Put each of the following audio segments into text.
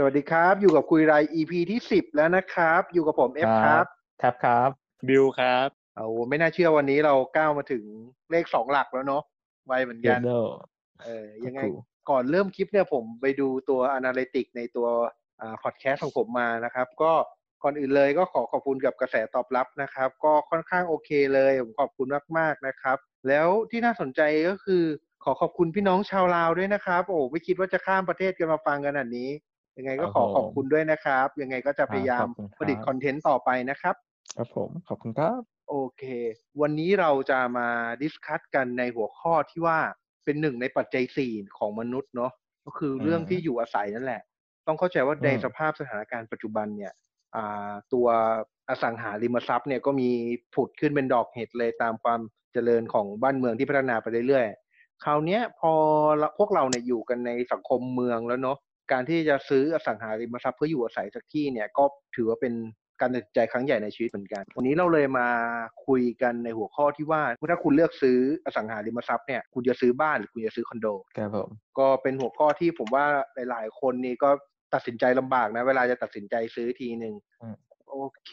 สวัสดีครับ อยู่กับคุยราย EP ที่สิบแล้วนะครับ อยู่กับผมเอฟครับแท็บครับบิวครับเอาไม่น่าเชื่อวันนี้เราก้าวมาถึงเลขสองหลักแล้วเนาะไวเหมือนเดกันโดเออยังไงถูกก่อนเริ่มคลิปเนี่ยผมไปดูตัว Analytics ในตัวอ่าพอดแคสต์ของผมมานะครับ ก็ก่อนอื่นเลยก็ขอขอบคุณกับกระแสตอบรับนะครับ ก็ค่อนข้างโอเคเลย ผมขอบคุณมาก ๆ นะครับ แล้วที่น่าสนใจก็คือขอขอบคุณพี่น้องชาวลาวด้วยนะครับ โอ้ไม่คิดว่าจะข้ามประเทศกันมาฟังกันแบบนี้ ยังไงก็ขอขอบคุณด้วยนะครับ ยังไงก็จะพยายามขอบคุณครับผลิต content ต่อไปนะครับ ครับผมขอบคุณครับโอเค วันนี้เราจะมา discuss กันในหัวข้อที่ว่าเป็นหนึ่งในปัจจัยสี่ของมนุษย์เนาะก็คือเรื่องอืมที่อยู่อาศัยนั่นแหละ ต้องเข้าใจว่าอืมในสภาพสถานการณ์ปัจจุบันเนี่ยอ่าตัวอสังหาริมทรัพย์เนี่ยก็มีผุดขึ้นเป็นดอกเห็ดเลยตามความเจริญของบ้านเมืองที่พัฒนาไปเรื่อยๆคราวเนี้ยพอเราพวกเราเนี่ยอยู่กันในสังคมเมืองแล้วเนาะ การที่จะซื้ออสังหาริมทรัพย์เพื่ออยู่อาศัยสักที่เนี่ยก็ถือว่าเป็นการตัดสินใจครั้งใหญ่ในชีวิตเหมือนกัน วันนี้เราเลยมาคุยกันในหัวข้อที่ว่าถ้าคุณเลือกซื้ออสังหาริมทรัพย์เนี่ยคุณจะซื้อบ้านหรือคุณจะซื้อคอนโดครับผมก็เป็นหัวข้อที่ผมว่าหลาย ๆ คนนี่ก็ตัดสินใจลำบากนะ เวลาจะตัดสินใจซื้อทีหนึ่งอืมโอเค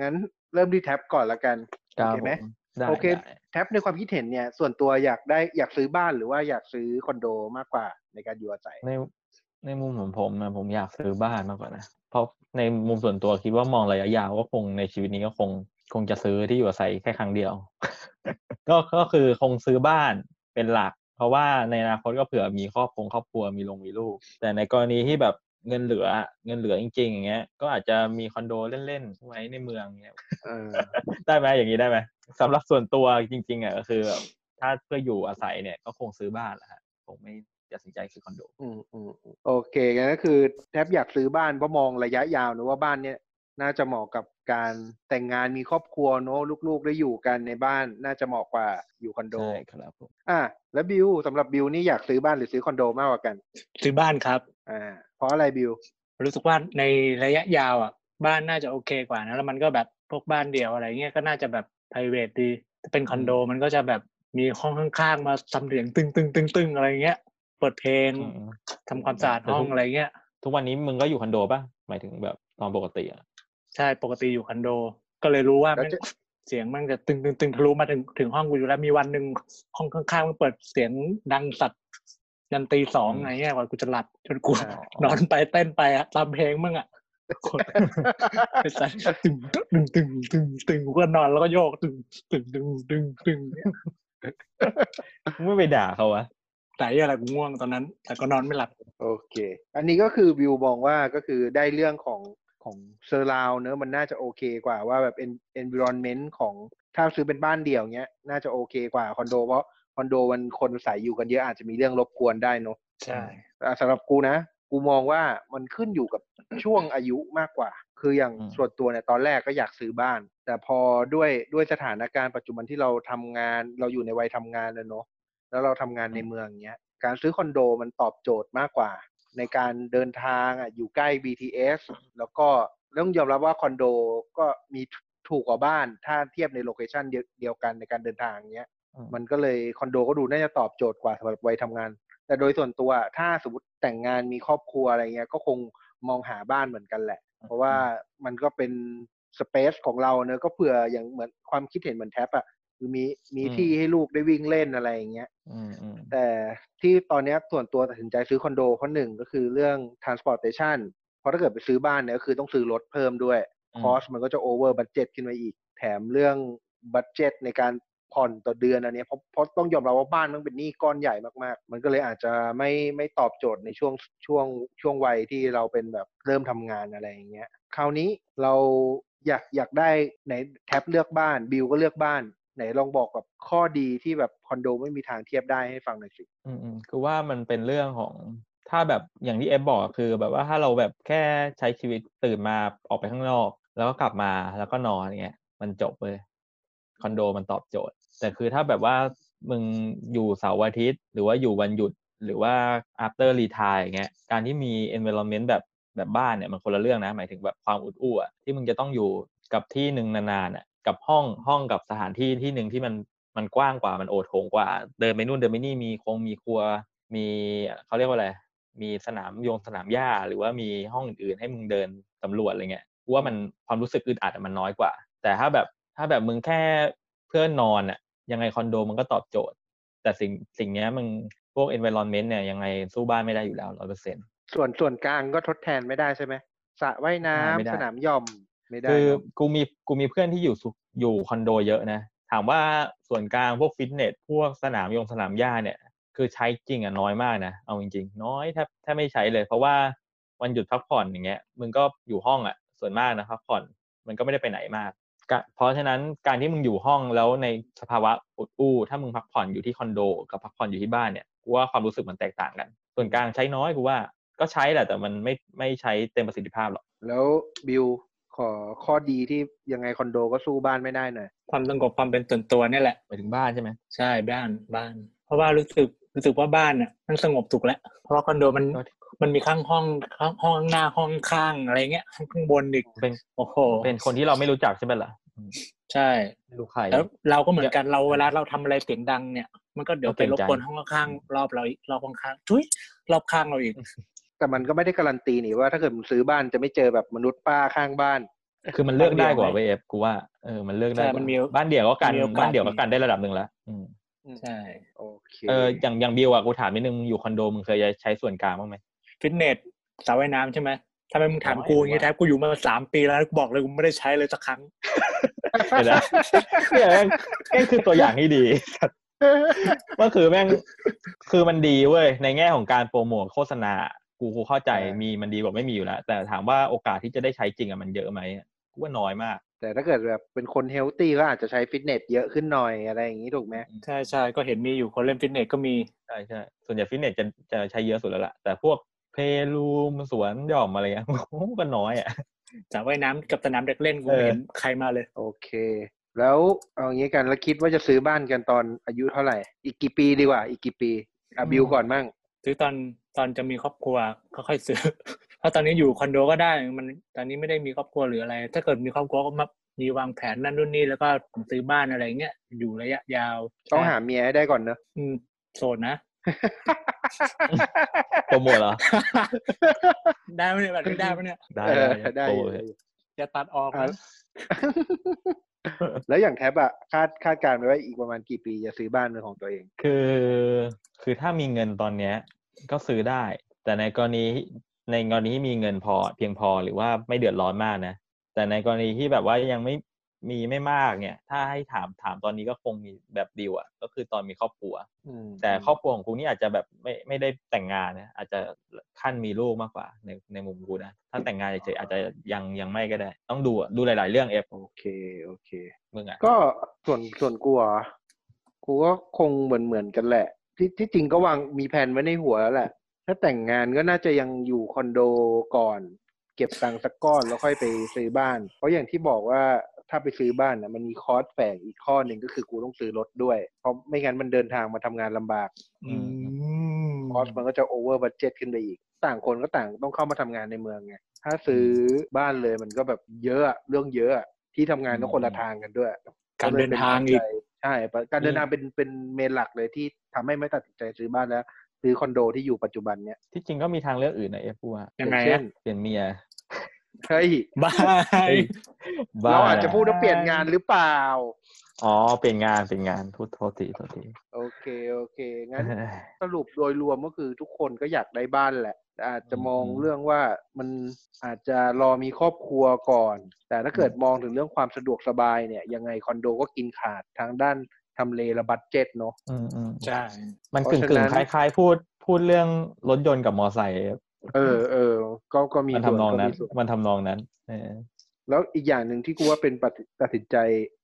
งั้นเริ่มที่แท็บก่อนละกันครัโอบเคไหมผมได้โอเคได้แท็บในความคิดเห็นเนี่ย ส่วนตัวอยากได้อยากซื้อบ้านหรือว่าอยากซื้อคอนโดมากกว่าในการอยู่อาศัยใน ในมุมของผมนะผมอยากซื้อบ้านมากกว่านะ เพราะในมุมส่วนตัวคิดว่ามองระยะยาวก็คงในชีวิตนี้ก็คงคงจะซื้อที่อยู่อาศัยแค่ครั้งเดียว ก็ก็คือคงซื้อบ้านเป็นหลัก เพราะว่าในอนาคตก็เผื่อมีครอบครัวครอบครัวมีลงมีลูก แต่ในกรณีที่แบบเงินเหลือ เงินเหลือจริง ๆ อย่างเงี้ย ก็อาจจะมีคอนโดเล่นๆไว้ในเมืองเงี้ยเออได้ไหมอย่างนี้ได้ไหมสำหรับส่วนตัวจริง ๆอะก็คือแบบถ้าเพื่ออยู่อาศัยเนี่ยก็คงซื้อบ้านแหละฮะคงไม่ ตัดสินใจซื้อคอนโดอืมอืมอืมโอเคงั้นก็คือแทบอยากซื้อบ้านเพราะมองระยะยาวนะว่าบ้านเนี้ยน่าจะเหมาะกับการแต่งงานมีครอบครัวเนอะลูกๆได้อยู่กันในบ้านน่าจะเหมาะกว่าอยู่คอนโดใช่ครับผมอะแล้วบิวสำหรับบิวนี่อยากซื้อบ้านหรือซื้อคอนโดมากกว่ากันซื้อบ้านครับอ่าเพราะอะไรบิวรู้สึกว่าในระยะยาวอะบ้านน่าจะโอเคกว่านะแล้วมันก็แบบพวกบ้านเดี่ยวอะไรเงี้ยก็น่าจะแบบ p r i v a t ดีถ้าเป็นคอนโดมันก็จะแบบมีห้องข้างๆมาทำเสียงตึงตึงตึงตึงอะไรเงี้ย เปิดเพลงอืมทำความสะอาดห้องอะไรเงี้ย ทุกวันนี้มึงก็อยู่คอนโดป่ะหมายถึงแบบตอนปกติอะใช่ปกติอยู่คอนโด ก็เลยรู้ว่าแล้วแม่งจะเสียงมันจะตึงตึงตึงทะลุมาถึงถึงห้องกูอยู่แล้วมีวันหนึ่งห้องข้างๆมันเปิดเสียงดังสัตว์ยันตีสองอืมไงเงี้ยกว่ากูจะหลับจนกูอ่านอนไปเต้นไปอะตามเพลงมึงอะคนไอ้สัสตึงตึงตึงตึงตึงกูก็นอนแล้วก็โยกตึงตึงตึงตึงตึงเนี่ยมึงไม่ไปด่าเขาวะ แต่อะไรกูง่วงตอนนั้น แต่ก็นอนไม่หลับ โอเค อันนี้ก็คือบิวมองว่าก็คือได้เรื่องของของเซอร์ราวเนอะมันน่าจะโอเคกว่าว่าแบบ en- environment ของถ้าซื้อเป็นบ้านเดี่ยวเงี้ย น่าจะโอเคกว่าคอนโดเพราะคอนโดมันคนอาศัยอยู่กันเยอะอาจจะมีเรื่องรบกวนได้เนอะใช่อะสำหรับกูนะ กูมองว่ามันขึ้นอยู่กับช่วงอายุมากกว่า คืออย่างอืมส่วนตัวเนี่ยตอนแรกก็อยากซื้อบ้าน แต่พอด้วยด้วยสถานการณ์ปัจจุบันที่เราทำงานเราอยู่ในวัยทำงานแล้วเนอะ แล้วเราทำงานในเมืองเงี้ย การซื้อคอนโดมันตอบโจทย์มากกว่า ในการเดินทางอะอยู่ใกล้ BTS แล้วก็ต้องยอมรับว่าคอนโดก็มีถูกกว่าบ้านถ้าเทียบในโลเคชันเดียวเดียวกันในการเดินทางเงี้ยอืมมันก็เลยคอนโดก็ดูน่าจะตอบโจทย์กว่าสำหรับวัยทำงาน แต่โดยส่วนตัวถ้าสมมติแต่งงานมีครอบครัวอะไรเงี้ยก็คงมองหาบ้านเหมือนกันแหละ เพราะว่ามันก็เป็นสเปซของเราเนอะก็เผื่ออย่างเหมือนความคิดเห็นเหมือนแท็บอะ คือมีมีอืมที่ให้ลูกได้วิ่งเล่นอะไรอย่างเงี้ยอืมอืมแต่ที่ตอนเนี้ยส่วนตัวตัดสินใจซื้อคอนโดเพราะหนึ่งก็คือเรื่อง transportation เพราะถ้าเกิดไปซื้อบ้านเนี่ยก็คือต้องซื้อรถเพิ่มด้วยคอสมันก็จะโอเวอร์บั d เจ็ตขึ้นมาอีก แถมเรื่องบัตเจ็ตในการผ่อนต่อเดือนอันเนี้ยเพราะเพราะต้องยอมรับว่าบ้านมันเป็นหนี้ก้อนใหญ่มากๆ มันก็เลยอาจจะไม่ไม่ตอบโจทย์ในช่วงช่วงช่วงวัยที่เราเป็นแบบเริ่มทำงานอะไรอย่างเงี้ยคราวนี้เราอยากอยากได้ไหนแท็บเลือกบ้านบิวก็เลือกบ้าน ไหนลองบอกแบบข้อดีที่แบบคอนโดไม่มีทางเทียบได้ให้ฟังหน่อยสิอืมอืมคือว่ามันเป็นเรื่องของถ้าแบบอย่างที่เอฟบอกคือแบบว่าถ้าเราแบบแค่ใช้ชีวิตตื่นมาออกไปข้างนอก แล้วก็กลับมาแล้วก็นอนเงี้ยมันจบเลยคอนโดมันตอบโจทย์ แต่คือถ้าแบบว่ามึงอยู่เสาร์อาทิตย์ หรือว่าอยู่วันหยุดหรือว่า after retire อย่างเงี้ยการที่มี environment แบบแบบบ้านเนี่ยมันคนละเรื่องนะ หมายถึงแบบความอุดอู้อะที่มึงจะต้องอยู่กับที่หนึ่งนานๆอะ กับห้องห้องกับสถานที่ที่หนึ่งที่มันมันกว้างกว่ามันโอโถงกว่า เดินไปนู่นเดินไปนี่มีคงมีครัว มีเขาเรียกว่าอะไรมีสนามโยงสนามหญ้าหรือว่ามีห้องอื่นๆให้มึงเดินสำรวจอะไรเงี้ยกูว่ามันความรู้สึกอึดอัดอะมันน้อยกว่า แต่ถ้าแบบถ้าแบบมึงแค่เพื่อนนอนอะยังไงคอนโดมันก็ตอบโจทย์ แต่สิ่งสิ่งเนี้ยมึงพวก environment เนี่ยยังไงสู้บ้านไม่ได้อยู่แล้วร้อยเปอร์เซ็นต์ส่วนส่วนกลางก็ทดแทนไม่ได้ใช่ไหมสระว่ายน้ำไม่ได้สนามหย่อม ไม่ได้คือเนอะกูมีกูมีเพื่อนที่อยู่สุอยู่คอนโดเยอะนะ ถามว่าส่วนกลางพวกฟิตเนสพวกสนามโยงสนามหญ้าเนี่ย คือใช้จริงอะน้อยมากนะเอาจริง ๆ น้อยแทบแทบไม่ใช้เลย เพราะว่าวันหยุดพักผ่อนอย่างเงี้ยมึงก็อยู่ห้องอะ ส่วนมากนะพักผ่อนมันก็ไม่ได้ไปไหนมากกะเพราะฉะนั้นการที่มึงอยู่ห้องแล้วในสภาวะอุดอู้ถ้ามึงพักผ่อนอยู่ที่คอนโด กับพักผ่อนอยู่ที่บ้านเนี่ยกูว่าความรู้สึกมันแตกต่างกัน ส่วนกลางใช้น้อยกูว่าก็ใช้แหละแต่มันไม่ไม่ใช้เต็มประสิทธิภาพหรอกแล้วบิว ขอข้อดีที่ยังไงคอนโดก็สู้บ้านไม่ได้หน่อยความสงบความเป็นส่วนตัวเนี่ยแหละ ไปถึงบ้านใช่ไหมใช่บ้านบ้าน เพราะว่ารู้สึกรู้สึกว่าบ้านอะมันสงบสุขแล้ว เพราะว่าคอนโดมันก็มันมีข้างห้องข้างห้องข้างหน้าห้องข้างอะไรเงี้ยข้างข้างบนอีกเป็นโอ้โหเป็นคนที่เราไม่รู้จักใช่ไหมล่ะอืมใช่ไม่รู้ใครแล้วเราก็เหมือนกันเราเวลาเราทำอะไรเสียงดังเนี่ย มันก็เดี๋ยวก็ไปเกรงรบใจกวนห้องข้างๆรอบเราอีกรอบข้างๆทุยรอบข้างเราอีก แต่มันก็ไม่ได้การันตีนี่ว่าถ้าเกิดมึงซื้อบ้านจะไม่เจอแบบมนุษย์ป้าข้างบ้าน คือมันเลือกได้กว่าบ้านเดี่ยวไหมเวฟกูว่าเออมันเลือกได้ใช่กว่ามันมีบ้านเดี่ยวก็กันมีโอกาสบ้านเดี่ยวก็มีกันได้ระดับหนึ่งแล้วอืมใช่โอเคเอออย่างอย่างบิวอะกูถามนิดนึงมึงอยู่คอนโดมึงเคยใช้ส่วนกลางบ้างไหมฟิตเนสสระว่ายน้ำใช่ไหมทำไมมึงถามน้อยกูอย่างงี้ว่าแทบกูอยู่มาสามปีแล้วกูบอกเลยกูไม่ได้ใช้เลยสักครั้งเดี๋ยวนะเนี่ยแม่งแม่งคือตัวอย่างที่ดีก็คือแม่งคือมันดีเว้ยในแง่ของการโปรโมทโฆษณา กูกูเข้าใจใช่มีมันดีกว่าไม่มีอยู่แล้ว แต่ถามว่าโอกาสที่จะได้ใช้จริงอะมันเยอะไหมอะกูว่าน้อยมาก แต่ถ้าเกิดแบบเป็นคน healthy ก็อาจจะใช้ฟิตเนสเยอะขึ้นหน่อยอะไรอย่างนี้ถูกไหมใช่ใช่ก็เห็นมีอยู่คนเล่นฟิตเนสก็มีใช่ใช่ส่วนใหญ่ฟิตเนสจะจะใช้เยอะสุดแล้วล่ะแต่พวกเพลย์รูมสวนหย่อมอะไรเงี้ยก็น้อยอะสระว่ายน้ำกับสนามเด็กเล่นกูเออไม่เห็นใครมาเลย โอเค แล้วเอางี้กันแล้วคิดว่าจะซื้อบ้านกันตอนอายุเท่าไหร่ อีกกี่ปีดีกว่า อีกกี่ปีอะบิวก่อนมั่งซื้อตอน ตอนจะมีครอบครัวก็ค่อยซื้อ เพราะตอนนี้อยู่คอนโดก็ได้ มันตอนนี้ไม่ได้มีครอบครัวหรืออะไร ถ้าเกิดมีครอบครัวก็มามีวางแผนนั่นนู่นนี่แล้วก็ซื้อบ้านอะไรเงี้ยอยู่ระยะยาว ต้องหาเมียให้ได้ก่อนเนอะอืมโสดนะโปรโมทเหรอ ได้ไหมเนี่ยแบบนี้ได้ไหมเนี่ย ได้เออได้ได้โปรอยู่เลยได้อยู่จะตัดออกอะนะแล้วอย่างแท็บอะคาดคาดการณ์ไว้ว่าอีกประมาณกี่ปีจะซื้อบ้านเป็นของตัวเอง คือ คือถ้ามีเงินตอนเนี้ย ก็ซื้อได้ แต่ในกรณีในกรณีที่มีเงินพอเพียงพอหรือว่าไม่เดือดร้อนมากนะ แต่ในกรณีที่แบบว่ายังไม่มีไม่มากเนี่ย ถ้าให้ถามถามตอนนี้ก็คงมีแบบดิวอะ ก็คือตอนมีครอบครัวอืมแต่ครอบครัวของกูนี่อาจจะแบบไม่ไม่ได้แต่งงานนะอาจจะขั้นมีลูกมากกว่า ในในมุมกูนะถ้าแต่งงานเฉยๆอาจจะยังยังไม่ก็ได้ ต้องดูอะดูหลาย ๆ เรื่องเอฟโอเคโอเคมึงอะก็ส่วนส่วนกูเหรอกูก็คงเหมือนเหมือนกันแหละ ที่ที่จริงก็วางมีแผนไว้ในหัวแล้วแหละ ถ้าแต่งงานก็น่าจะยังอยู่คอนโดก่อน เก็บตังค์สักก้อนแล้วค่อยไปซื้อบ้าน เพราะอย่างที่บอกว่าถ้าไปซื้อบ้านนะมันมีคอสแฝงอีกข้อหนึ่งก็คือกูต้องซื้อรถด้วย เพราะไม่งั้นมันเดินทางมาทำงานลำบากอืมคอสมันก็จะโอเวอร์บั d เจ t ขึ้นไปอีก ต่างคนก็ต่างต้องเข้ามาทำงานในเมืองไงถ้าซื้อบ้านเลยมันก็แบบเยอะอะเรื่องเยอะอะที่ทำงานก็คนละทางกันด้วย การเดินทางอีก ใช่ปะการเดินทางเป็นเป็นเมนหลักเลยที่ทำให้ไม่ตัดสินใจซื้อบ้านแล้วซื้อคอนโดที่อยู่ปัจจุบันเนี้ยที่จริงก็มีทางเลือกอื่นนะเอฟกูว่ายังไงเช่อะนเปลี่ยนเมียเฮ้ยบ้าเฮ้ยบ้เราอาจจะพูดนว่าเปลี่ยนงานหรือเปล่า อ๋อ เปลี่ยนงาน เปลี่ยนงานโทษโทษทีโทษที โอเค โอเค งั้นสรุปโดยรวมก็คือทุกคนก็อยากได้บ้านแหละแต่ อาจจะมองอืมเรื่องว่ามันอาจจะรอมีครอบครัวก่อน แต่ถ้าเกิดมองถึงเรื่องความสะดวกสบายเนี่ยยังไงคอนโดก็กินขาดทางด้านทำเลและบัตเจ็ตเนาะอืมอืมใช่ มันเพกึ่ราะงฉะกึ่นั้งนคล้ายๆ พูดพูดเรื่องรถยนต์กับมอไซค์เออเออก็ก็มีมันส่วทำนองก็นั้นมีส่วนมันทำนองนั้นเออแล้วอีกอย่างหนึ่งที่กูว่าเป็นปัจตัดสินใจ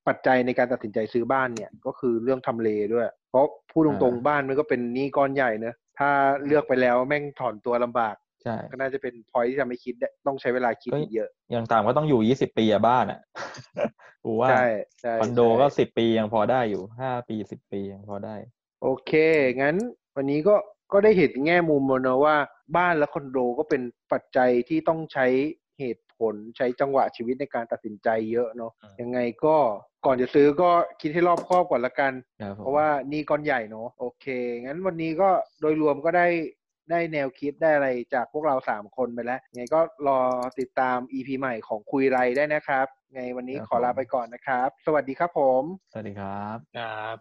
ปัจจัยในการตัดสินใจซื้อบ้านเนี่ย ก็คือเรื่องทำเลด้วย เพราะพูดตรงๆบ้านมันก็เป็นหนี้ก้อนใหญ่เนอะ ถ้าเลือกไปแล้วแม่งถอนตัวลำบากใช่ก็น่าจะเป็นพอยที่ทำให้คิดได้ต้องใช้เวลาคิดก็อีกเยอะ อย่างต่ำก็ต้องอยู่ยี่สิบปีอะบ้านอะกูว่าใช่ใช่คอนโดใช่ก็สิบปียังพอได้อยู่ห้าปีสิบปียังพอได้ โอเค งั้น วันนี้ก็ก็ได้เห็นแง่มุมแล้วเนอะว่าบ้านและคอนโดก็เป็นปัจจัยที่ต้องใช้เหตุ ผลใช้จังหวะชีวิตในการตัดสินใจเยอะเนอะอืมยังไงก็ก่อนจะซื้อก็คิดให้รอบคอบก่อนละกันครับผมเพราะว่านี่ก้อนใหญ่เนอะโอเค งั้นวันนี้ก็โดยรวมก็ได้ได้แนวคิดได้อะไรจากพวกเราสามคนไปแล้วไงก็รอติดตาม EP ใหม่ของคุยไรได้นะครับ ไงวันนี้ครับขอลาผมไปก่อนนะครับ สวัสดีครับผม สวัสดีครับครับ